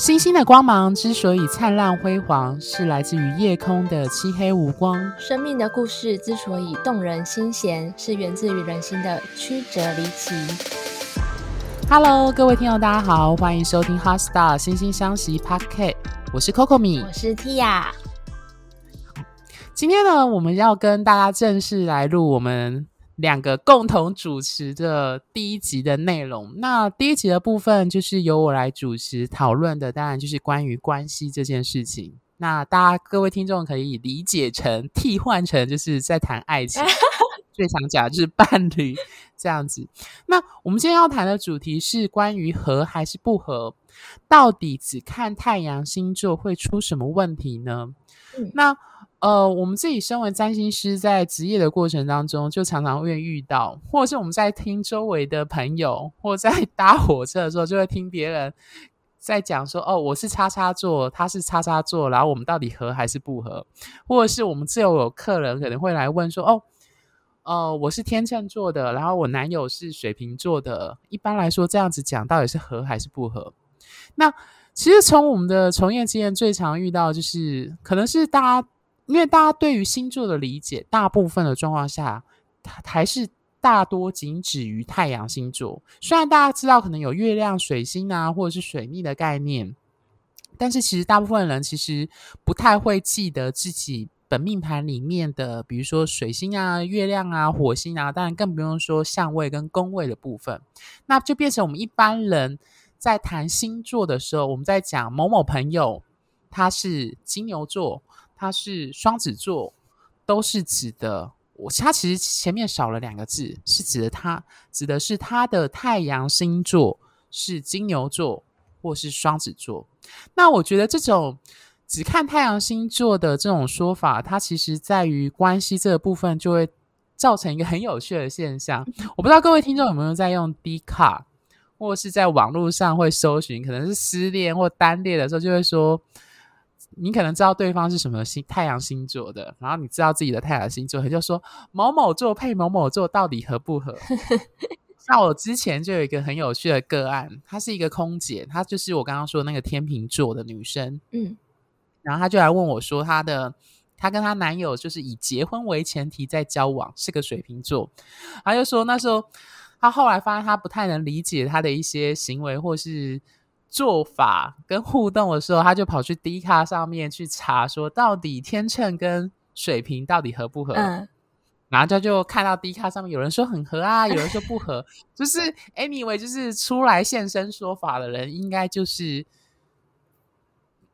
星星的光芒之所以灿烂辉煌，是来自于夜空的漆黑无光。生命的故事之所以动人心弦，是源自于人心的曲折离奇。Hello，各位听众，大家好，欢迎收听《HeartStar》星星相惜 Podcast，我是 Coco 米，我是 Tia。今天呢，我们要跟大家正式来录我们。两个共同主持的第一集的内容，那第一集的部分就是由我来主持讨论的，当然就是关于关系这件事情。那大家各位听众可以理解成替换成就是在谈爱情，最常讲就是伴侣这样子。那我们今天要谈的主题是关于合还是不合，到底只看太阳星座会出什么问题呢？嗯、那。呃，我们自己身为占星师，在职业的过程当中，就常常会遇到，或者是我们在听周围的朋友，或在 搭火车的时候，就会听别人在讲说：“哦，我是叉叉座，他是叉叉座，然后我们到底合还是不合？”或者是我们自由有客人可能会来问说：“哦，呃，我是天秤座的，然后我男友是水瓶座的。一般来说，这样子讲到底是合还是不合？”那其实从我们的从业经验，最常遇到就是可能是大家。因为大家对于星座的理解，大部分的状况下，它还是大多仅止于太阳星座。虽然大家知道可能有月亮、水星啊，或者是水逆的概念，但是其实大部分人其实不太会记得自己本命盘里面的，比如说水星啊、月亮啊、火星啊，当然更不用说相位跟宫位的部分。那就变成我们一般人在谈星座的时候，我们在讲某某朋友他是金牛座。他是双子座，都是指的我。他其实前面少了两个字，是指的他，指的是他的太阳星座是金牛座或是双子座。那我觉得这种只看太阳星座的这种说法，它其实在于关系这个部分，就会造成一个很有趣的现象。我不知道各位听众有没有在用 D 卡，或是在网络上会搜寻，可能是失恋或单恋的时候，就会说。你可能知道对方是什么星太阳星座的，然后你知道自己的太阳星座，他就说某某座配某某座到底合不合？那我之前就有一个很有趣的个案，她是一个空姐，她就是我刚刚说的那个天秤座的女生，嗯，然后她就来问我说，她的她跟她男友就是以结婚为前提在交往，是个水瓶座，她就说那时候她后来发现她不太能理解他的一些行为或是。做法跟互动的时候，他就跑去 D 卡上面去查，说到底天秤跟水瓶到底合不合？嗯，然后他就看到 D 卡上面有人说很合啊，有人说不合，就是 anyway，就是出来现身说法的人，应该就是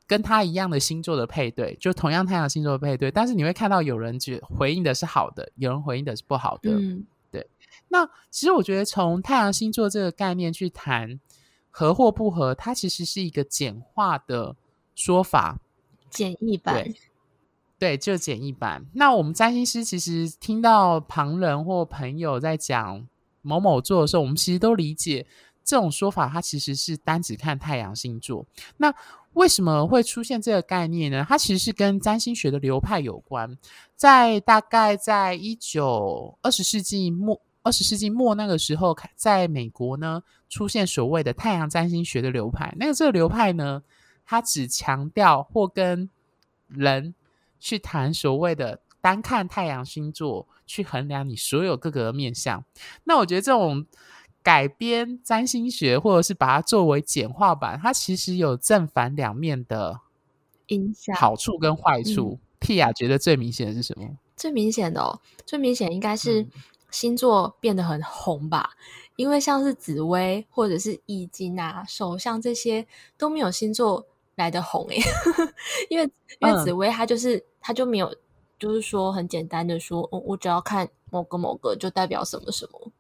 跟他一样的星座的配对，就同样太阳星座的配对。但是你会看到有人觉回应的是好的，有人回应的是不好的。嗯，对。那其实我觉得从太阳星座这个概念去谈。合或不合，它其实是一个简化的说法，简易版。对，对，就简易版。那我们占星师其实听到旁人或朋友在讲某某座的时候，我们其实都理解这种说法，它其实是单只看太阳星座。那为什么会出现这个概念呢？它其实是跟占星学的流派有关。在大概在一九二十世纪末。二十世纪末那个时候，在美国呢，出现所谓的太阳占星学的流派。那个这个流派呢，它只强调或跟人去谈所谓的单看太阳星座去衡量你所有各个面相。那我觉得这种改编占星学，或者是把它作为简化版，它其实有正反两面的影响，好处跟坏处。Tia 觉得最明显的是什么？最明显的哦，最明显应该是、嗯。星座变得很红吧，因为像是紫薇或者是易经啊、手相这些都没有星座来得红诶、欸，因为因为紫薇它就是它就没有，就是说很简单的说，我我只要看某个某个就代表什么什么。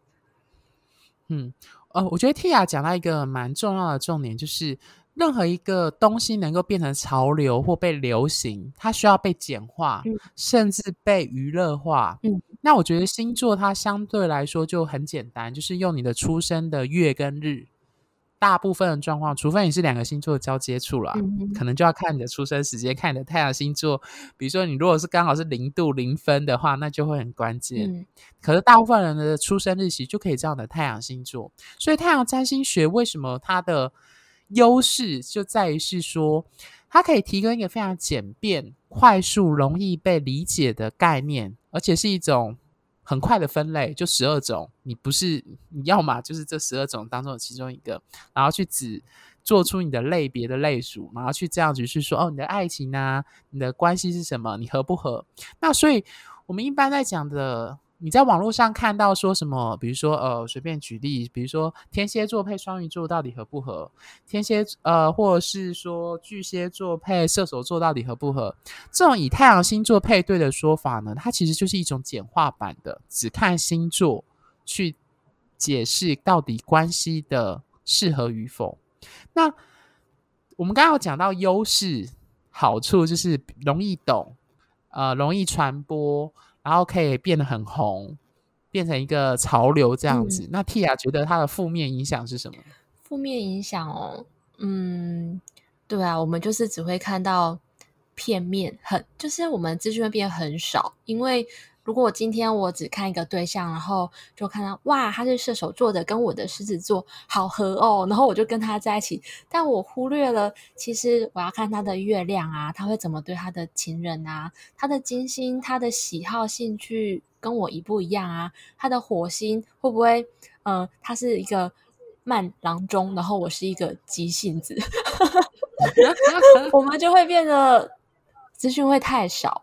嗯，呃，我觉得 Tia 讲到一个蛮重要的重点，就是任何一个东西能够变成潮流或被流行，它需要被简化，嗯、甚至被娱乐化。嗯。那我觉得星座它相对来说就很简单，就是用你的出生的月跟日，大部分的状况，除非你是两个星座的交接处啦，可能就要看你的出生时间，看你的太阳星座。比如说你如果是刚好是零度零分的话，那就会很关键。嗯、可是大部分人的出生日期就可以知道你的太阳星座，所以太阳占星学为什么它的优势就在于是说，它可以提供一个非常简便、快速、容易被理解的概念，而且是一种很快的分类，就十二种。你不是你要嘛，就是这十二种当中的其中一个，然后去指做出你的类别的类属，然后去这样子去说哦，你的爱情啊，你的关系是什么，你合不合？那所以我们一般在讲的。你在网络上看到说什么？比如说，呃，随便举例，比如说天蝎座配双鱼座到底合不合？天蝎呃，或者是说巨蟹座配射手座到底合不合？这种以太阳星座配对的说法呢，它其实就是一种简化版的，只看星座去解释到底关系的适合与否。那我们刚刚有讲到优势、好处，就是容易懂，呃，容易传播。然后可以变得很红，变成一个潮流这样子。嗯、那 Tia 觉得它的负面影响是什么？负面影响哦，嗯，对啊，我们就是只会看到片面，很就是我们资讯会变很少，因为。如果今天我只看一个对象，然后就看到哇，他是射手座的，跟我的狮子座好合哦，然后我就跟他在一起。但我忽略了，其实我要看他的月亮啊，他会怎么对他的情人啊？他的金星，他的喜好兴趣跟我一不一样啊？他的火星会不会，嗯、呃，他是一个慢郎中，然后我是一个急性子，我们就会变得资讯会太少。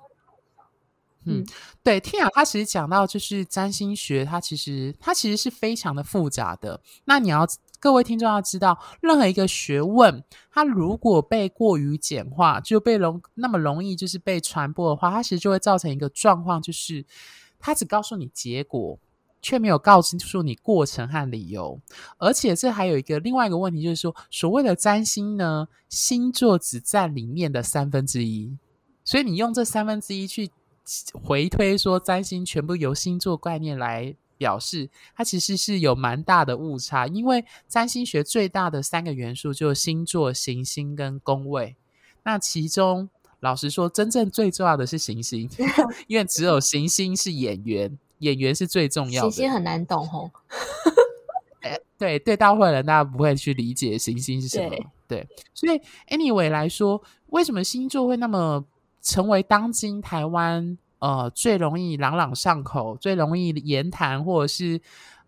嗯，对天雅他其实讲到就是占星学，它其实它其实是非常的复杂的。那你要各位听众要知道，任何一个学问，它如果被过于简化，就被容那么容易就是被传播的话，它其实就会造成一个状况，就是它只告诉你结果，却没有告诉你过程和理由。而且这还有一个另外一个问题，就是说所谓的占星呢，星座只占里面的三分之一，所以你用这三分之一去。回推说占星全部由星座概念来表示，它其实是有蛮大的误差。因为占星学最大的三个元素就是星座、行星跟宫位。那其中，老实说，真正最重要的是行星，因为只有行星是演员，演员是最重要的。行星很难懂哦。欸、对对，大会人大家不会去理解行星是什么。对，对，所以 anyway 来说，为什么星座会那么？成为当今台湾呃最容易朗朗上口、最容易言谈或者是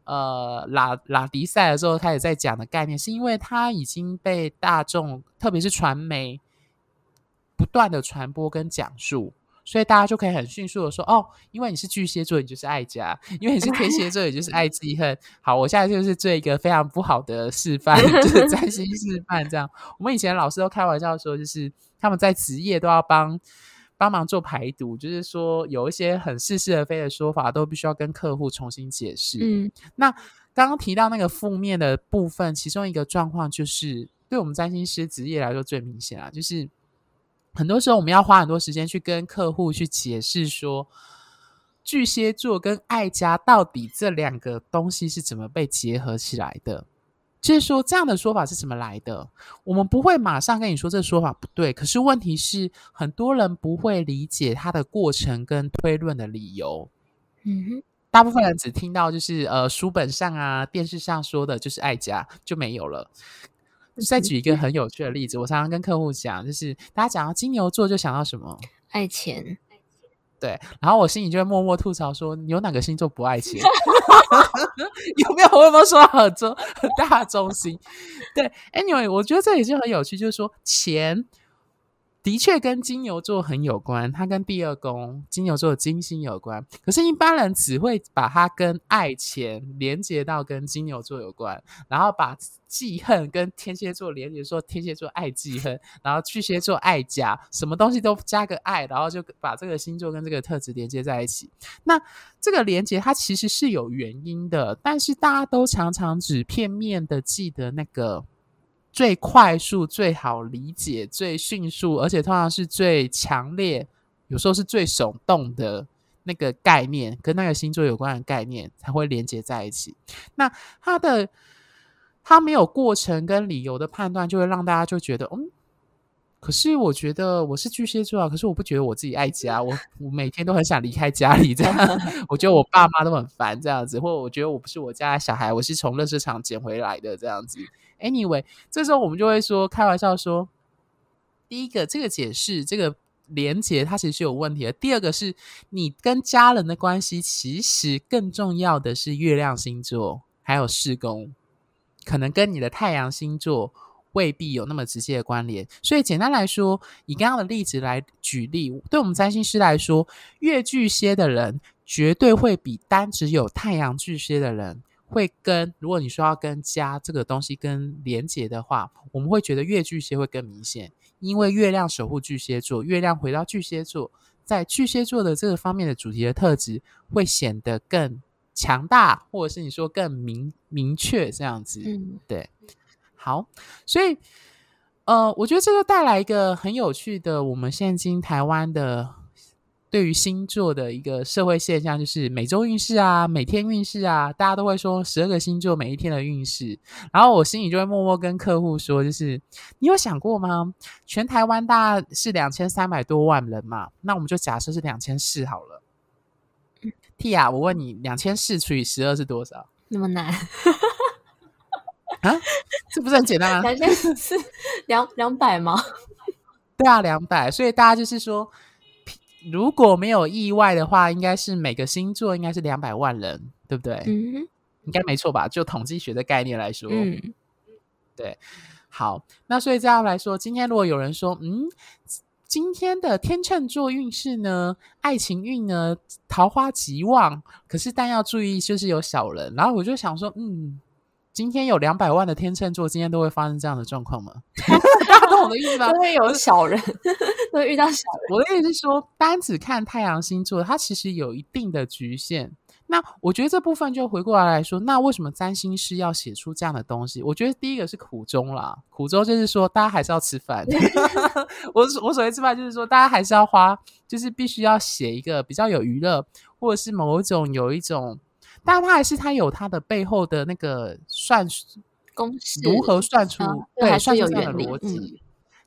呃拉拉迪赛的时候，他也在讲的概念，是因为它已经被大众，特别是传媒不断的传播跟讲述，所以大家就可以很迅速的说哦，因为你是巨蟹座，你就是爱家；因为你是天蝎座，你就是爱记恨。好，我现在就是做一个非常不好的示范，就是占星示范这样。我们以前老师都开玩笑说，就是。他们在职业都要帮帮忙做排毒，就是说有一些很似是而非的说法，都必须要跟客户重新解释。嗯，那刚刚提到那个负面的部分，其中一个状况就是，对我们占星师职业来说最明显啊，就是很多时候我们要花很多时间去跟客户去解释说，巨蟹座跟爱家到底这两个东西是怎么被结合起来的。就是说，这样的说法是怎么来的？我们不会马上跟你说这个说法不对，可是问题是，很多人不会理解它的过程跟推论的理由。嗯哼，大部分人只听到就是呃书本上啊、电视上说的，就是爱家就没有了。再举一个很有趣的例子，我常常跟客户讲，就是大家讲到金牛座就想到什么？爱钱。对，然后我心里就会默默吐槽说：“你有哪个星座不爱钱？有没有？我有没有说很中很 大中心？”对，Anyway，我觉得这也是很有趣，就是说钱。的确跟金牛座很有关，它跟第二宫金牛座的金星有关。可是，一般人只会把它跟爱钱连接到跟金牛座有关，然后把记恨跟天蝎座连接，说天蝎座爱记恨，然后巨蟹座爱家，什么东西都加个爱，然后就把这个星座跟这个特质连接在一起。那这个连接它其实是有原因的，但是大家都常常只片面的记得那个。最快速、最好理解、最迅速，而且通常是最强烈，有时候是最耸动的那个概念，跟那个星座有关的概念才会连接在一起。那它的它没有过程跟理由的判断，就会让大家就觉得，嗯，可是我觉得我是巨蟹座啊，可是我不觉得我自己爱家，我我每天都很想离开家里，这样 我觉得我爸妈都很烦这样子，或者我觉得我不是我家的小孩，我是从垃圾场捡回来的这样子。Anyway，这时候我们就会说开玩笑说，第一个这个解释这个连结它其实是有问题的，第二个是你跟家人的关系，其实更重要的是月亮星座还有事宫，可能跟你的太阳星座。未必有那么直接的关联，所以简单来说，以刚刚的例子来举例，对我们占星师来说，月巨蟹的人绝对会比单只有太阳巨蟹的人会跟，如果你说要跟家这个东西跟连结的话，我们会觉得月巨蟹会更明显，因为月亮守护巨蟹座，月亮回到巨蟹座，在巨蟹座的这个方面的主题的特质会显得更强大，或者是你说更明明确这样子，嗯，对。好，所以，呃，我觉得这个带来一个很有趣的，我们现今台湾的对于星座的一个社会现象，就是每周运势啊，每天运势啊，大家都会说十二个星座每一天的运势，然后我心里就会默默跟客户说，就是你有想过吗？全台湾大概是两千三百多万人嘛，那我们就假设是两千四好了。Tia，我问你，两千四除以十二是多少？那么难？啊，这不是很简单吗？两千四两两百吗？对啊，两百。所以大家就是说，如果没有意外的话，应该是每个星座应该是两百万人，对不对？嗯哼，应该没错吧？就统计学的概念来说，嗯，对。好，那所以这样来说，今天如果有人说，嗯，今天的天秤座运势呢，爱情运呢，桃花极旺，可是但要注意，就是有小人。然后我就想说，嗯。今天有两百万的天秤座，今天都会发生这样的状况吗？大家懂我的意思吗？都会有小人，都会遇到小人。我的意思是说，单只看太阳星座，它其实有一定的局限。那我觉得这部分就回过来来说，那为什么占星师要写出这样的东西？我觉得第一个是苦衷啦，苦衷就是说大家还是要吃饭。我 我所谓吃饭，就是说大家还是要花，就是必须要写一个比较有娱乐，或者是某一种有一种。但他还是他有他的背后的那个算公式，如何算出、嗯、对，对算出这样的逻辑？嗯、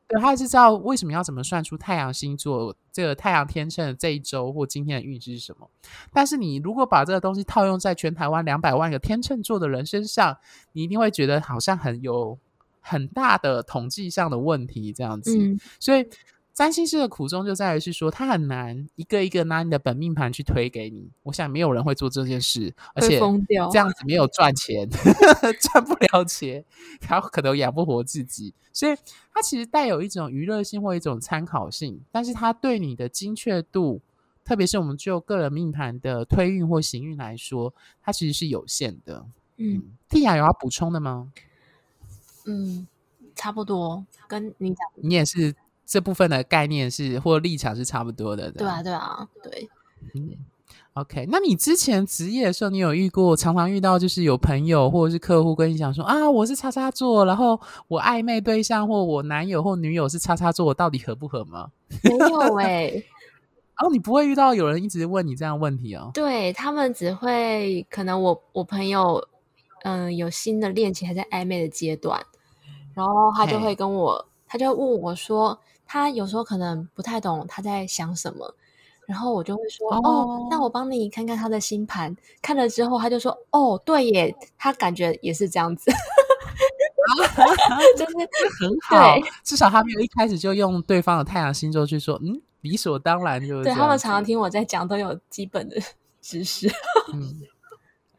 对，他还是知道为什么要怎么算出太阳星座这个太阳天秤的这一周或今天的运势是什么？但是你如果把这个东西套用在全台湾两百万个天秤座的人身上，你一定会觉得好像很有很大的统计上的问题这样子。嗯、所以。占星师的苦衷就在于是说，他很难一个一个拿你的本命盘去推给你。我想没有人会做这件事，而且这样子没有赚钱，赚不了钱，然后可能养不活自己。所以，它其实带有一种娱乐性或一种参考性，但是它对你的精确度，特别是我们就个人命盘的推运或行运来说，它其实是有限的。嗯，Tia 有要补充的吗？嗯，差不多，跟你讲，你也是。这部分的概念是或立场是差不多的，对，对啊，对啊，对。嗯，OK。那你之前职业的时候，你有遇过常常遇到，就是有朋友或者是客户跟你讲说啊，我是叉叉座，然后我暧昧对象或我男友或女友是叉叉座，我到底合不合吗？没有哎、欸。然后你不会遇到有人一直问你这样问题哦？对，他们只会可能我我朋友嗯、呃、有新的恋情还在暧昧的阶段，然后他就会跟我，他就会问我说。他有时候可能不太懂他在想什么，然后我就会说：“哦，哦，那我帮你看看他的星盘。”看了之后，他就说：“哦，对耶，他感觉也是这样子。”就是很好，对至少他没有一开始就用对方的太阳星座去说：“嗯，理所当然就。”对，他们常常听我在讲，都有基本的 知识。嗯。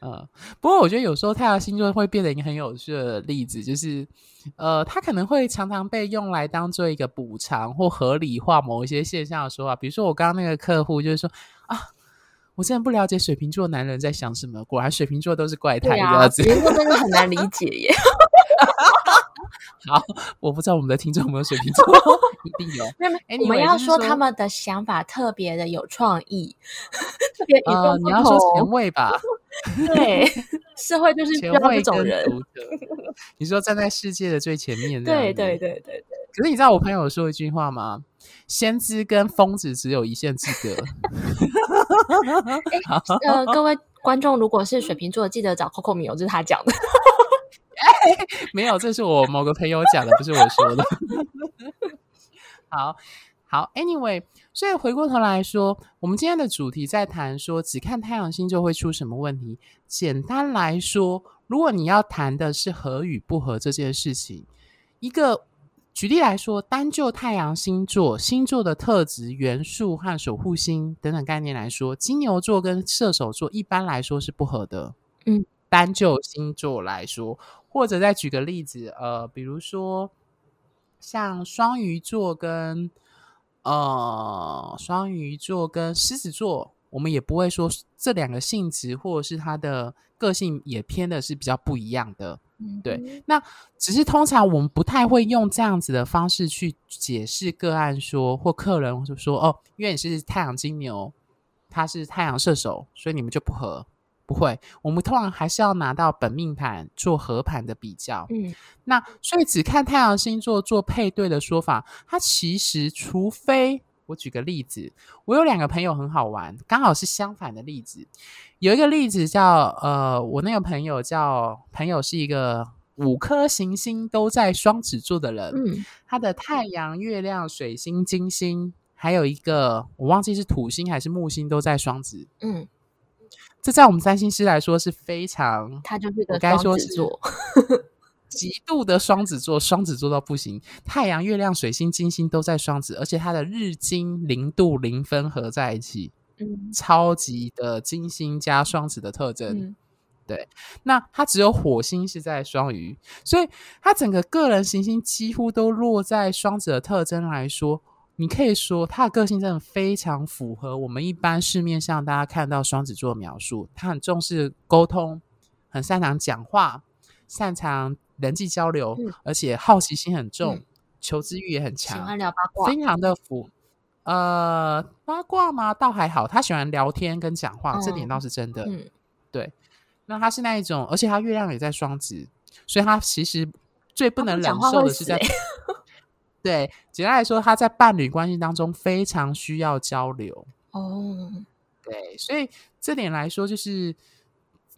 呃，不过我觉得有时候太阳星座会变得一个很有趣的例子，就是，呃，它可能会常常被用来当做一个补偿或合理化某一些现象的说法。比如说我刚刚那个客户就是说啊，我真的不了解水瓶座男人在想什么，果然水瓶座都是怪胎，啊、水瓶座真的很难理解耶。好，我不知道我们的听众有没有水瓶座，一定有。我们要说他们的想法特别的有创意，特别呃，你要说前卫吧？对，社会就是需要这种人。你说站在世界的最前面，对对对对对。可是你知道我朋友有说一句话吗？先知跟疯子只有一线之隔。呃，各位观众，如果是水瓶座，记得找 Coco 米欧，这是他讲的。哎，没有，这是我某个朋友讲的，不是我说的。好好，Anyway，所以回过头来说，我们今天的主题在谈说，只看太阳星座会出什么问题。简单来说，如果你要谈的是合与不合这件事情，一个举例来说，单就太阳星座、星座的特质、元素和守护星等等概念来说，金牛座跟射手座一般来说是不合的。嗯，单就星座来说，或者再举个例子，呃，比如说像双鱼座跟呃双鱼座跟狮子座，我们也不会说这两个性质或者是他的个性也偏的是比较不一样的。对，那只是通常我们不太会用这样子的方式去解释个案说，说或客人就说哦，因为你是太阳金牛，他是太阳射手，所以你们就不合。不会，我们通常还是要拿到本命盘做合盘的比较。嗯，那所以只看太阳星座做配对的说法，它其实除非。我举个例子，我有两个朋友很好玩，刚好是相反的例子。有一个例子叫呃，我那个朋友叫朋友是一个五颗行星都在双子座的人，嗯，他的太阳、月亮、水星、金星，还有一个我忘记是土星还是木星都在双子，嗯，这在我们占星师来说是非常，他就是个双子座。极度的双子座，双子座到不行。太阳、月亮、水星、金星都在双子，而且他的日金零度零分合在一起，嗯，超级的金星加双子的特征。嗯、对，那他只有火星是在双鱼，所以他整个个人行星几乎都落在双子的特征来说，你可以说他的个性真的非常符合我们一般市面上大家看到双子座的描述。他很重视沟通，很擅长讲话，擅长。人际交流，嗯、而且好奇心很重，嗯、求知欲也很强，喜欢聊八卦，非常的符。呃，八卦吗？倒还好，他喜欢聊天跟讲话，嗯、这点倒是真的。嗯，对。那他是那一种，而且他月亮也在双子，所以他其实最不能忍受的是在。对，简单来说，他在伴侣关系当中非常需要交流。哦，对，所以这点来说就是。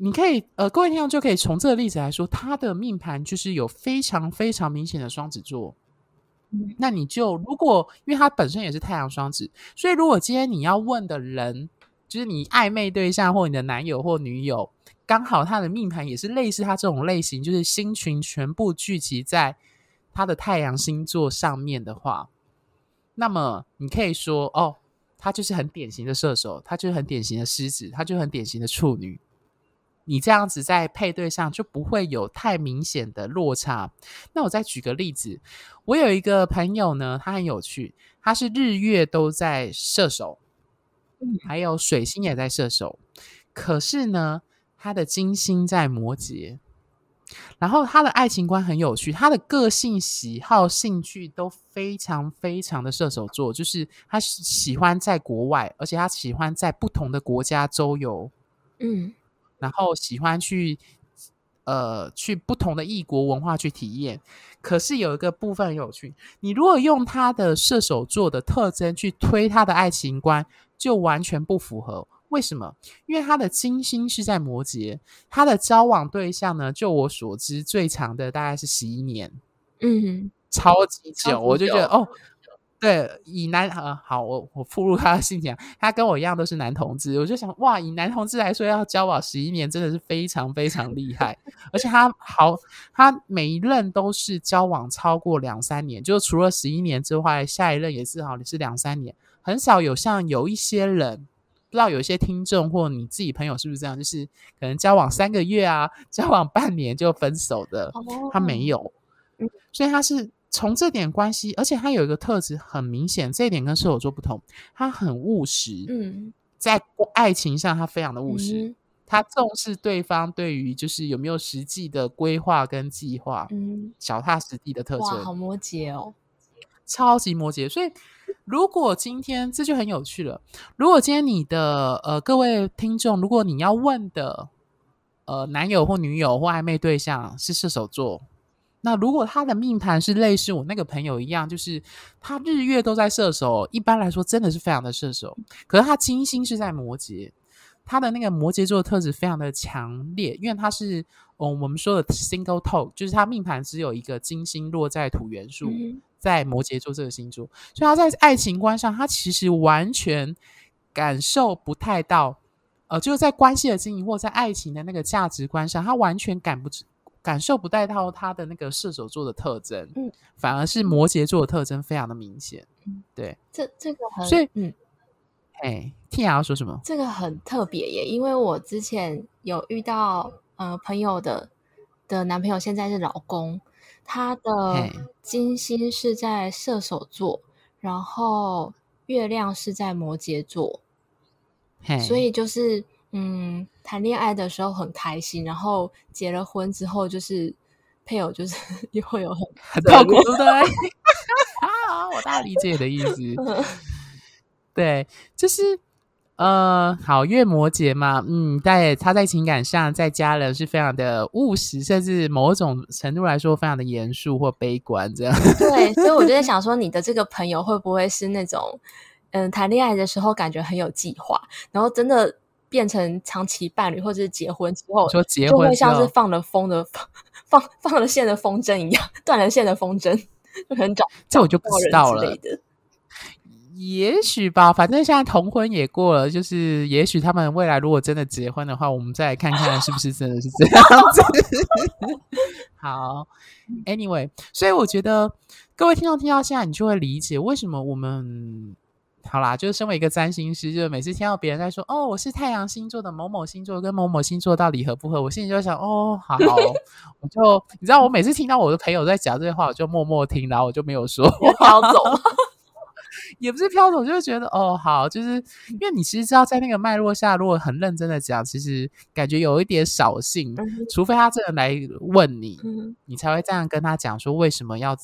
你可以呃，各位听众就可以从这个例子来说，他的命盘就是有非常非常明显的双子座。嗯，那你就如果因为他本身也是太阳双子，所以如果今天你要问的人，就是你暧昧对象或你的男友或女友，刚好他的命盘也是类似他这种类型，就是星群全部聚集在他的太阳星座上面的话，那么你可以说哦，他就是很典型的射手，他就是很典型的狮子，他就很典型的处女。你这样子在配对上就不会有太明显的落差。那我再举个例子，我有一个朋友呢，他很有趣，他是日月都在射手，还有水星也在射手，可是呢，他的金星在摩羯。然后他的爱情观很有趣，他的个性、喜好、兴趣都非常非常的射手座，就是他喜欢在国外，而且他喜欢在不同的国家周游。嗯。然后喜欢去，呃，去不同的异国文化去体验。可是有一个部分很有趣，你如果用他的射手座的特征去推他的爱情观，就完全不符合。为什么？因为他的金星是在摩羯，他的交往对象呢，就我所知最长的大概是十一年，嗯哼，超级久，我就觉得哦。对，以男呃好，我我附入他的信仰，他跟我一样都是男同志，我就想哇，以男同志来说，要交往十一年真的是非常非常厉害，而且他好，他每一任都是交往超过两三年，就除了十一年之外，下一任也是好，你是两三年，很少有像有一些人，不知道有一些听众或你自己朋友是不是这样，就是可能交往三个月啊，交往半年就分手的，他没有，所以他是。从这点关系，而且他有一个特质很明显，这一点跟射手座不同，他很务实。嗯，在爱情上，他非常的务实，嗯、他重视对方对于就是有没有实际的规划跟计划，嗯，脚踏实地的特征。好摩羯哦，超级摩羯。所以，如果今天这就很有趣了，如果今天你的呃各位听众，如果你要问的呃男友或女友或暧昧对象是射手座。那如果他的命盘是类似我那个朋友一样，就是他日月都在射手，一般来说真的是非常的射手。可是他金星是在摩羯，他的那个摩羯座特质非常的强烈，因为他是嗯我们说的 single toe，就是他命盘只有一个金星落在土元素，在摩羯座这个星座，所以他在爱情观上，他其实完全感受不太到，呃，就是在关系的经营或在爱情的那个价值观上，他完全感不感受不带到他的那个射手座的特征，嗯，反而是摩羯座的特征非常的明显，嗯，对，这这个很，所以，嗯，哎，Tia 要说什么？这个很特别耶，因为我之前有遇到呃朋友的的男朋友，现在是老公。他的金星是在射手座，然后月亮是在摩羯座，所以就是嗯，谈恋爱的时候很开心，然后结了婚之后，就是配偶就是 又会有很很痛苦，对不对？啊，我大概理解你的意思，对，就是。呃，好，月摩羯嘛，嗯，在他在情感上，在家人是非常的务实，甚至某种程度来说，非常的严肃或悲观这样。对，所以我就在想说，你的这个朋友会不会是那种，嗯，谈恋爱的时候感觉很有计划，然后真的变成长期伴侣或者是结婚之后，说结婚就会像是放了风的 放放了线的风筝一样，断了线的风筝，就很找这我就不知道了。也许吧，反正现在同婚也过了，就是也许他们未来如果真的结婚的话，我们再来看看是不是真的是这样子。好，Anyway，所以我觉得各位听众听到现在，你就会理解为什么我们好啦，就是身为一个占星师，就是每次听到别人在说哦，我是太阳星座的某某星座跟某某星座到底合不合，我心里就想哦，好，我就你知道，我每次听到我的朋友在讲这些话，我就默默听，然后我就没有说我，飘走。也不是飘走，就是觉得哦，好，就是因为你其实知道，在那个脉络下，如果很认真的讲，其实感觉有一点扫兴，除非他真的来问你，你才会这样跟他讲说为什么要。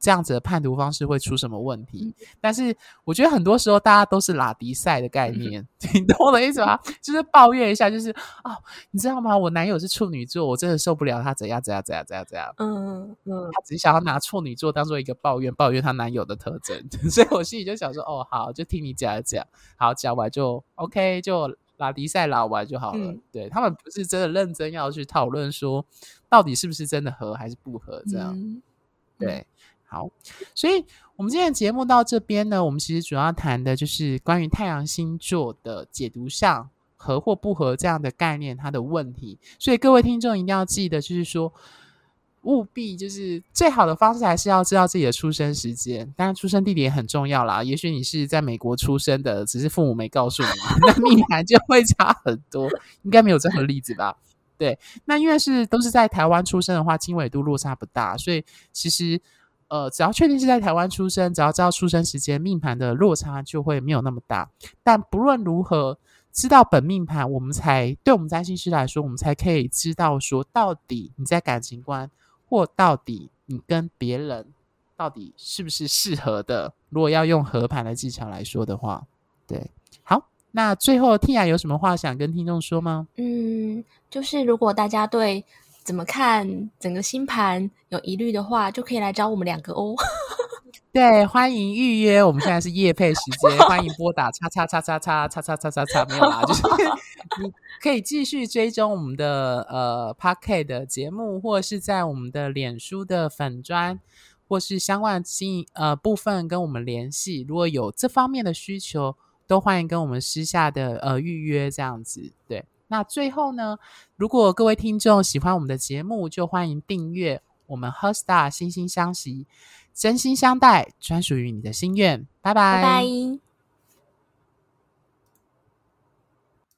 这样子的判读方式会出什么问题？但是我觉得很多时候大家都是拉迪赛的概念，你懂我的意思吗？就是抱怨一下，就是哦，你知道吗？我男友是处女座，我真的受不了他怎样怎样怎样怎样怎样。嗯嗯，他只想要拿处女座当做一个抱怨，抱怨他男友的特征。所以我心里就想说，哦，好，就听你讲一讲，好，讲完就 OK，就拉迪赛拉完就好了。嗯、对，他们不是真的认真要去讨论说，到底是不是真的合还是不合这样？嗯、对。好，所以我们今天的节目到这边呢，我们其实主要谈的就是关于太阳星座的解读上合或不合这样的概念，它的问题。所以各位听众一定要记得，就是说务必就是最好的方式还是要知道自己的出生时间，当然出生地点很重要啦。也许你是在美国出生的，只是父母没告诉你，那命盘就会差很多。应该没有这个例子吧？对，那因为是都是在台湾出生的话，经纬度落差不大，所以其实。呃，只要确定是在台湾出生，只要知道出生时间，命盘的落差就会没有那么大。但不论如何，知道本命盘，我们才对我们占星师来说，我们才可以知道说，到底你在感情观，或到底你跟别人，到底是不是适合的。如果要用合盘的技巧来说的话，对，好，那最后 Tia 有什么话想跟听众说吗？嗯，就是如果大家对。怎么看整个星盘有疑虑的话，就可以来找我们两个哦。对，欢迎预约。我们现在是夜配时间，欢迎拨打叉叉叉叉叉叉叉叉叉叉，没有啦，就是你可以继续追踪我们的呃 Podcast 的节目，或是在我们的脸书的粉砖，或是相关经呃部分跟我们联系。如果有这方面的需求，都欢迎跟我们私下的呃预约这样子，对。那最后呢，如果各位听众喜欢我们的节目，就欢迎订阅我们 Her Star，心心相惜，真心相待，专属于你的心愿。拜拜。